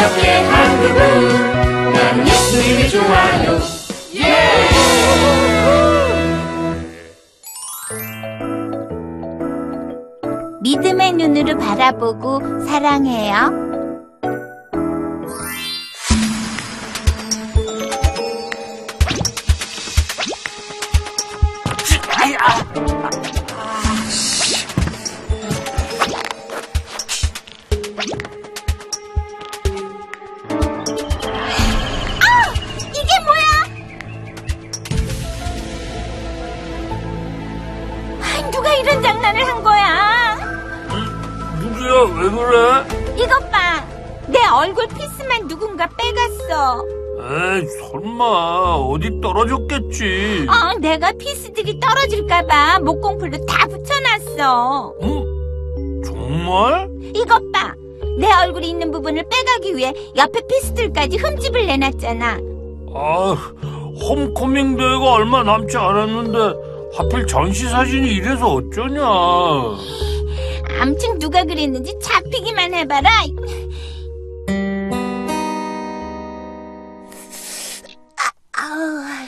우리 옆에 한 그분 난 예수님이 좋아요 믿음의 눈으로 바라보고 사랑해요. 이것 봐. 내 얼굴 piece만 누군가 빼갔어. 에이, 설마, 어디 떨어졌겠지. 어, 내가 piece들이 떨어질까봐 목공풀로 다 붙여놨어. 응? 정말? 이것 봐. 내 얼굴이 있는 부분을 빼가기 위해 옆에 piece들까지 흠집을 내놨잖아. 아, homecoming day가 얼마 남지 않았는데, 하필 전시 사진이 이래서 어쩌냐. 암튼 누가 그랬는지 잡히기만 해봐라. 아,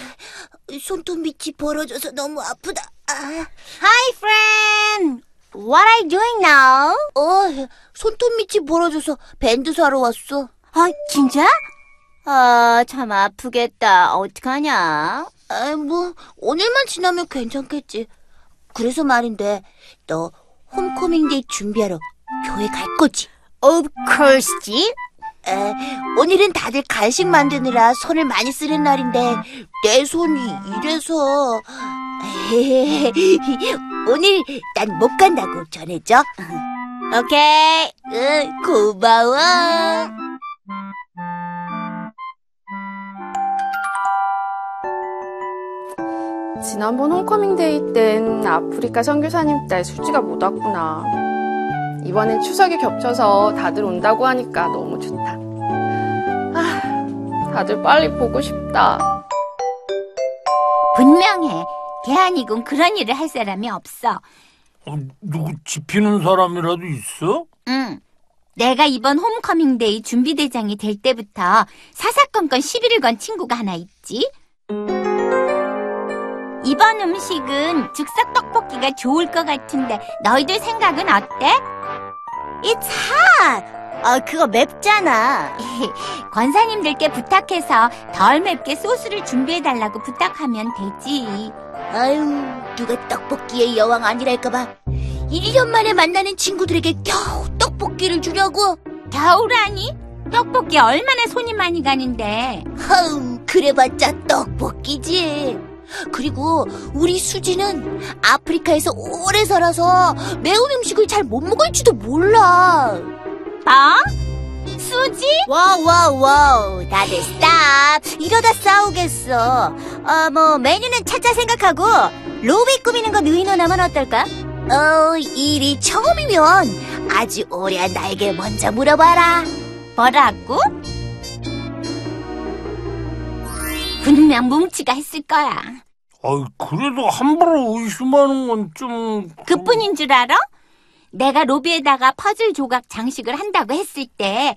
손톱 밑이 벌어져서 너무 아프다. 아, Hi, friend. What are you doing now? 어, 손톱 밑이 벌어져서 밴드 사러 왔어. 아, 진짜? 아, 참 아프겠다. 어떡하냐? 아, 뭐 오늘만 지나면 괜찮겠지. 그래서 말인데 너 homecoming day 준비하러 교회 갈 거지? Of course지. 에, 오늘은 다들 간식 만드느라 손을 많이 쓰는 날인데 내 손이 이래서 오늘 난 못 간다고 전해줘. 오케이. 응, 고마워. 지난번 homecoming day 땐 아프리카 선교사님 딸 수지가 못 왔구나. 이번엔 추석이 겹쳐서 다들 온다고 하니까 너무 좋다. 아, 다들 빨리 보고 싶다. 분명해. 걔 아니곤 그런 일을 할 사람이 없어. 어, 누구 집히는 사람이라도 있어? 응. 내가 이번 homecoming day 준비대장이 될 때부터 사사건건 시비를 건 친구가 하나 있지. 이번 음식은 즉석 떡볶이가 좋을 것 같은데 너희들 생각은 어때? It's hot. 아, 그거 맵잖아. 권사님들께 부탁해서 덜 맵게 소스를 준비해달라고 부탁하면 되지. 아유, 누가 떡볶이의 여왕 아니랄까봐. 1년 만에 만나는 친구들에게 겨우 떡볶이를 주려고? 겨우라니? 떡볶이 얼마나 손이 많이 가는데. 하우, 그래봤자 떡볶이지. 그리고 우리 수지는 아프리카에서 오래 살아서 매운 음식을 잘 못 먹을지도 몰라. 뭐? 수지? Wow, wow, wow. 다들 stop. 이러다 싸우겠어. 어, 뭐, 메뉴는 차차 생각하고, 로비 꾸미는 거 의논하면 어떨까? 어, 일이 처음이면 아주 오래 한 나에게 먼저 물어봐라. 뭐라고? 분명 뭉치가 했을 거야. 아이, 그래도 함부로 의심하는 건 좀. 그뿐인 줄 알아? 내가 로비에다가 퍼즐 조각 장식을 한다고 했을 때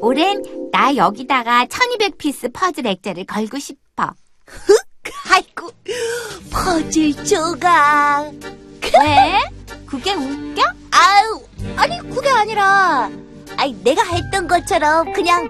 올해는 나 여기다가 1200피스 퍼즐 액자를 걸고 싶어. 아이고, 퍼즐 조각. 왜? 그게 웃겨? 아우, 아니, 그게 아니라, 아이, 내가 했던 것처럼 그냥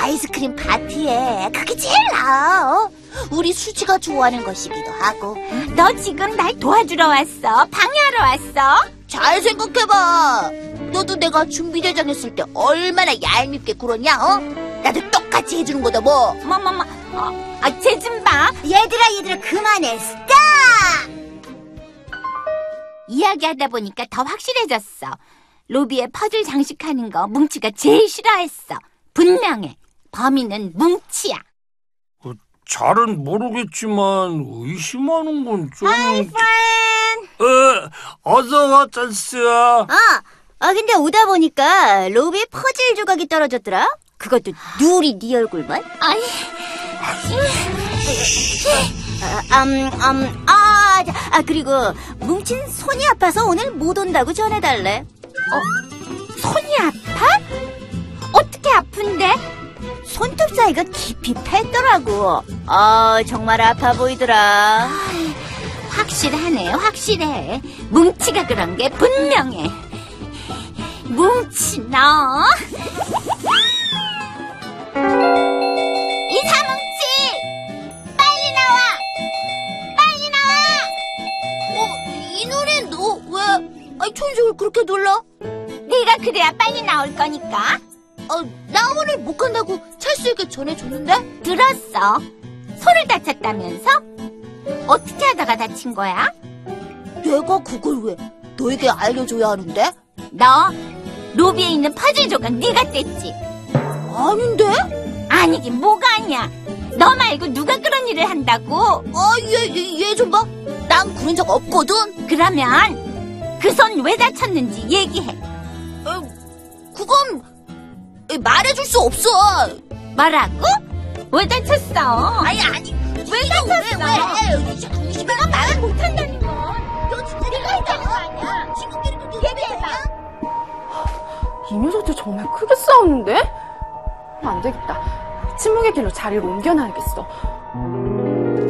아이스크림 파티에 그게 제일 나아. 어? 우리 수지가 좋아하는 것이기도 하고. 너 지금 날 도와주러 왔어? 방해하러 왔어? 잘 생각해봐. 너도 내가 준비대장 했을 때 얼마나 얄밉게 굴었냐, 어? 나도 똑같이 해주는 거다, 뭐. 뭐, 뭐, 뭐. 어, 아, 쟤좀 봐. 얘들아, 얘들아, 그만해. 스탑! 이야기하다 보니까 더 확실해졌어. 로비에 퍼즐 장식하는 거 뭉치가 제일 싫어했어. 분명해. 범인은 뭉치야. 잘은 모르겠지만, 의심하는 건 좀. Friend. 에, 어서 와, 찬스야. 아, 아, 근데 오다 보니까 로비에 퍼즐 조각이 떨어졌더라? 그것도 누리 네 얼굴만? 아이, 아, 음, 음, 아. 아, 그리고 뭉친 손이 아파서 오늘 못 온다고 전해달래. 손이 아파? 어떻게 아픈데? 손톱 사이가 깊이 팼더라고. 아, 정말 아파 보이더라. 확실하네, 확실해. 뭉치가 그런 게 분명해. 뭉치, 너. 천식을 그렇게 놀라? 네가 그래야 빨리 나올 거니까. 어, 나 오늘 못 간다고 찰수에게 전해줬는데? 들었어. 손을 다쳤다면서? 어떻게 하다가 다친 거야? 내가 그걸 왜 너에게 알려줘야 하는데? 너 로비에 있는 퍼즐 조각 네가 뗐지? 아닌데? 아니긴 뭐가 아니야. 너 말고 누가 그런 일을 한다고? 아, 얘, 얘, 얘 좀 봐. 난 그런 적 없거든. 그러면 그 손 왜 다쳤는지 얘기해. 그건 말해줄 수 없어. 뭐라고? 왜 다쳤어? 아니, 아니. 왜 다쳤어? 왜, 왜? 내가 말을 못한다는 건. 너 진짜 내가 했다는 거 아니야? 친구끼리 그렇게 얘기해봐. 이 녀석들 정말 크게 싸우는데? 안 되겠다. 침묵의 길로 자리를 옮겨놔야겠어.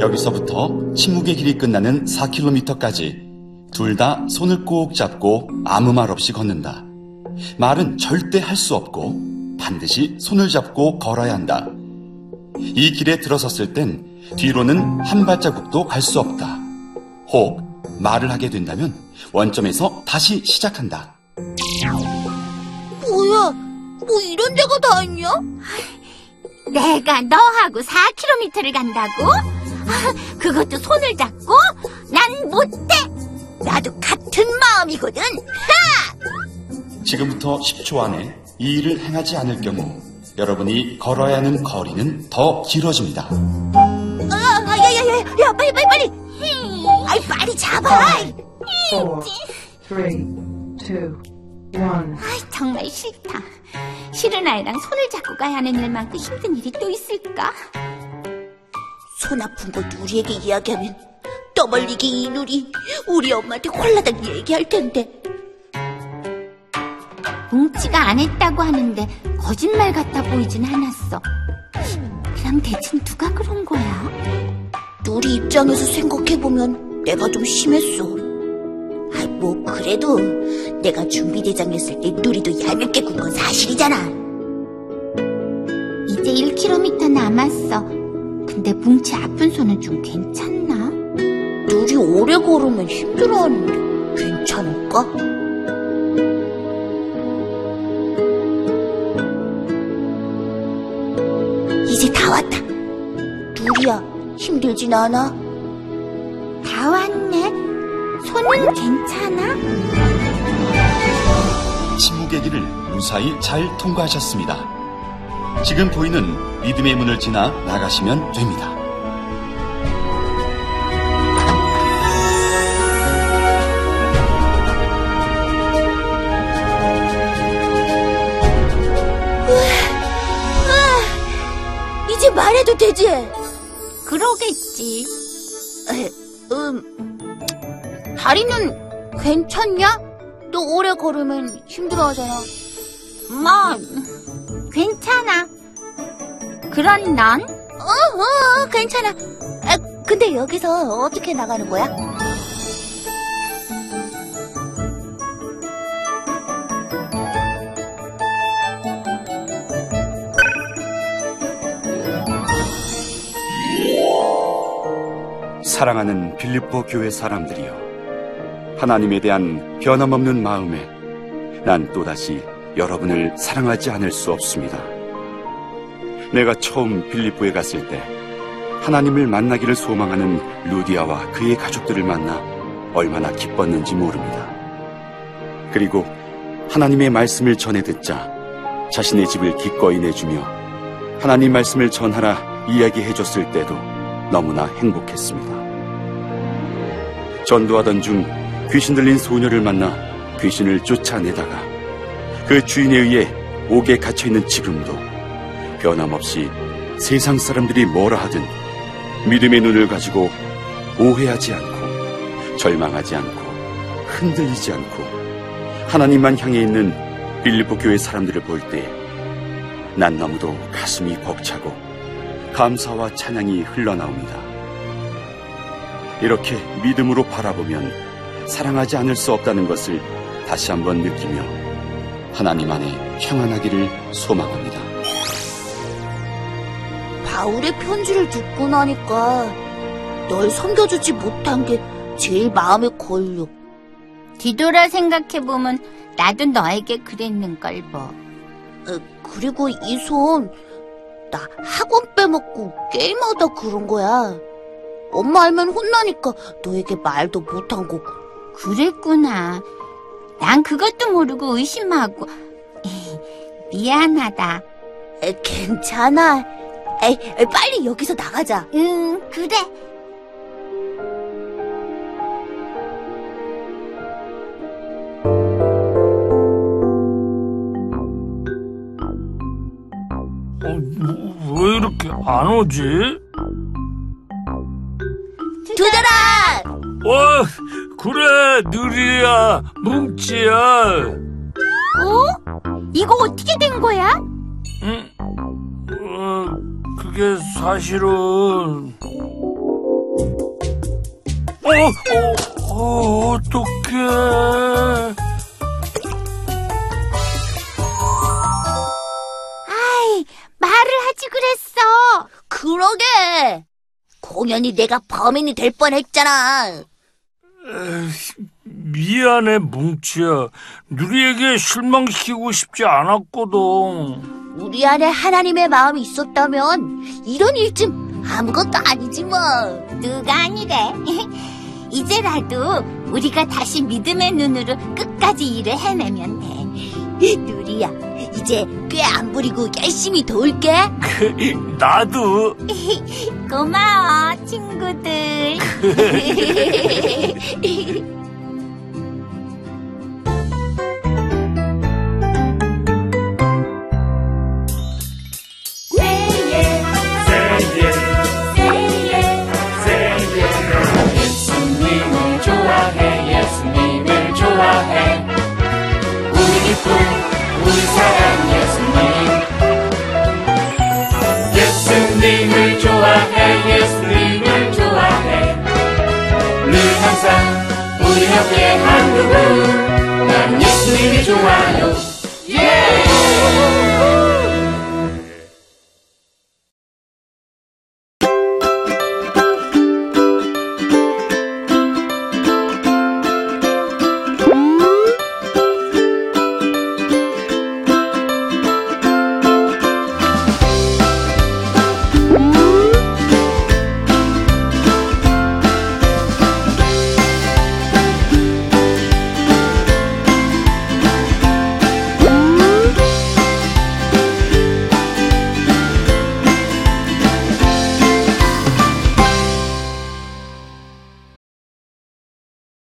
여기서부터 침묵의 길이 끝나는 4km까지 둘 다 손을 꼭 잡고 아무 말 없이 걷는다. 말은 절대 할 수 없고 반드시 손을 잡고 걸어야 한다. 이 길에 들어섰을 땐 뒤로는 한 발자국도 갈 수 없다. 혹 말을 하게 된다면 원점에서 다시 시작한다. 뭐야? 뭐 이런 데가 다 있냐? 내가 너하고 4km를 간다고? 아, 그것도 손을 잡고? 난 못해. 나도 같은 마음이거든. 지금부터 10초 안에 이 일을 행하지 않을 경우 여러분이 걸어야 하는 거리는 더 길어집니다. 아, 아, 야, 야, 야, 야, 빨리, 빨리, 빨리. 아이, 빨리 잡아. four, three, two, one. 아이, 정말 싫다. 싫은 아이랑 손을 잡고 가야 하는 일만큼 힘든 일이 또 있을까? 손 아픈 걸 우리에게 이야기하면 떠벌리기 이누리 우리 엄마한테 홀라당 얘기할 텐데. 뭉치가 안 했다고 하는데 거짓말 같아 보이진 않았어. 그럼 대체 누가 그런 거야? 누리 입장에서 생각해보면 내가 좀 심했어. 아, 뭐, 그래도 내가 준비대장이었을 때 누리도 얄밉게 군 건 사실이잖아. 이제 1km 남았어. 근데 뭉치 아픈 손은 좀 괜찮나? 누리 오래 걸으면 힘들어하는데 괜찮을까? 이제 다 왔다. 누리야, 힘들진 않아? 다 왔네. 손은 괜찮아? 침묵의 길을 무사히 잘 통과하셨습니다. 지금 보이는 믿음의 문을 지나 나가시면 됩니다. 말해도 되지? 그러겠지. 에, 음, 다리는 괜찮냐? 너 오래 걸으면 힘들어하잖아. 뭐, 괜찮아. 그런 넌? 어, 어, 괜찮아. 아, 근데 여기서 어떻게 나가는 거야? 사랑하는 빌립보 교회 사람들이여. 하나님에 대한 변함없는 마음에 난 또다시 여러분을 사랑하지 않을 수 없습니다. 내가 처음 빌립보에 갔을 때 하나님을 만나기를 소망하는 루디아와 그의 가족들을 만나 얼마나 기뻤는지 모릅니다. 그리고 하나님의 말씀을 전해 듣자 자신의 집을 기꺼이 내주며 하나님 말씀을 전하라 이야기해 줬을 때도 너무나 행복했습니다. 전도하던 중 귀신 들린 소녀를 만나 귀신을 쫓아내다가 그 주인에 의해 옥에 갇혀 있는 지금도 변함없이 세상 사람들이 뭐라 하든 믿음의 눈을 가지고 오해하지 않고 절망하지 않고 흔들리지 않고 하나님만 향해 있는 빌리보 교회 사람들을 볼 때 난 너무도 가슴이 벅차고 감사와 찬양이 흘러나옵니다. 이렇게 믿음으로 바라보면 사랑하지 않을 수 없다는 것을 다시 한번 느끼며 하나님 안에 평안하기를 소망합니다. 바울의 편지를 듣고 나니까 널 섬겨주지 못한 게 제일 마음에 걸려. 뒤돌아 생각해보면 나도 너에게 그랬는걸 뭐. 에, 그리고 이 손, 나 학원 빼먹고 게임하다 그런 거야. 엄마 알면 혼나니까 너에게 말도 못한 거고. 그랬구나. 난 그것도 모르고 의심하고. 미안하다. 에, 괜찮아. 에이, 에이, 빨리 여기서 나가자. 응, 그래. 어, 뭐, 왜 이렇게 안 오지? 그래, 느리야, 뭉치야. 어? 이거 어떻게 된 거야? 응? 어, 그게 사실은. 어, 어, 어, 어떡해. 아이, 말을 하지 그랬어. 그러게. 공연히 내가 범인이 될 뻔했잖아. 미안해, 뭉치야. 누리에게 실망시키고 싶지 않았거든. 우리 안에 하나님의 마음이 있었다면 이런 일쯤 아무것도 아니지 뭐. 누가 아니래. 이제라도 우리가 다시 믿음의 눈으로 끝까지 일을 해내면 돼. 누리야, 이제 꽤 안 부리고 열심히 도울게. 나도. 고마워, 친구들. 예수님을 좋아해 예수님 예수님이 좋아요